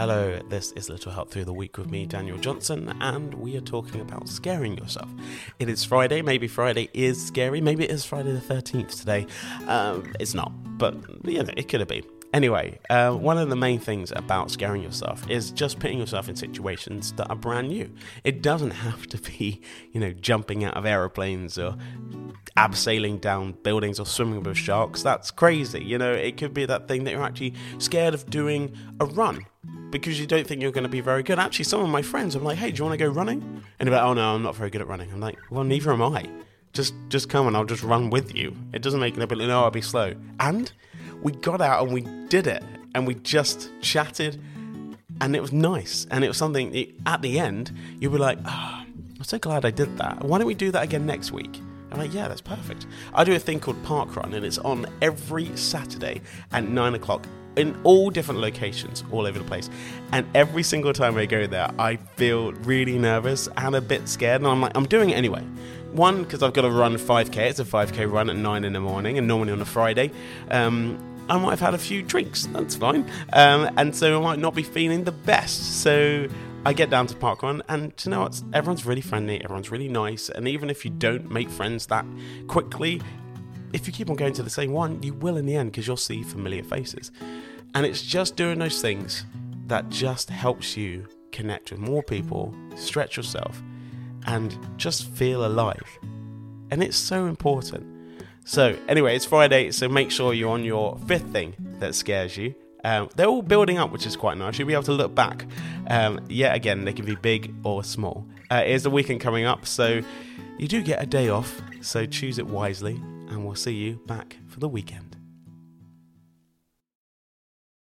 Hello, this is Little Help Through the Week with me, Daniel Johnson, and we are talking about scaring yourself. It is Friday, maybe Friday is scary, maybe it is Friday the 13th today. Um, it's not, but you know, it could have been. Anyway, uh, one of the main things about scaring yourself is just putting yourself in situations that are brand new. It doesn't have to be, you know, jumping out of aeroplanes or abseiling down buildings or swimming with sharks. That's crazy. You know, it could be that thing that you're actually scared of doing a run because you don't think you're going to be very good. Actually, some of my friends, I'm like, hey, do you want to go running? And they're like, oh no, I'm not very good at running. I'm like, well, neither am I. Just, just come and I'll just run with you. It doesn't make it, but no, I'll be slow. And we got out and we did it and we just chatted and it was nice and it was something at the end you were like oh, i'm so glad i did that why don't we do that again next week i'm like yeah that's perfect i do a thing called park run and it's on every saturday at 9 o'clock in all different locations all over the place and every single time i go there i feel really nervous and a bit scared and i'm like i'm doing it anyway one because i've got to run 5k it's a 5k run at 9 in the morning and normally on a friday um, I might have had a few drinks. That's fine. Um, and so I might not be feeling the best. So I get down to parkrun, and you know what? Everyone's really friendly. Everyone's really nice. And even if you don't make friends that quickly, if you keep on going to the same one, you will in the end because you'll see familiar faces. And it's just doing those things that just helps you connect with more people, stretch yourself, and just feel alive. And it's so important. So, anyway, it's Friday, so make sure you're on your fifth thing that scares you. Um, they're all building up, which is quite nice. You'll be able to look back. Um, yet again, they can be big or small. Uh, it is the weekend coming up, so you do get a day off, so choose it wisely, and we'll see you back for the weekend.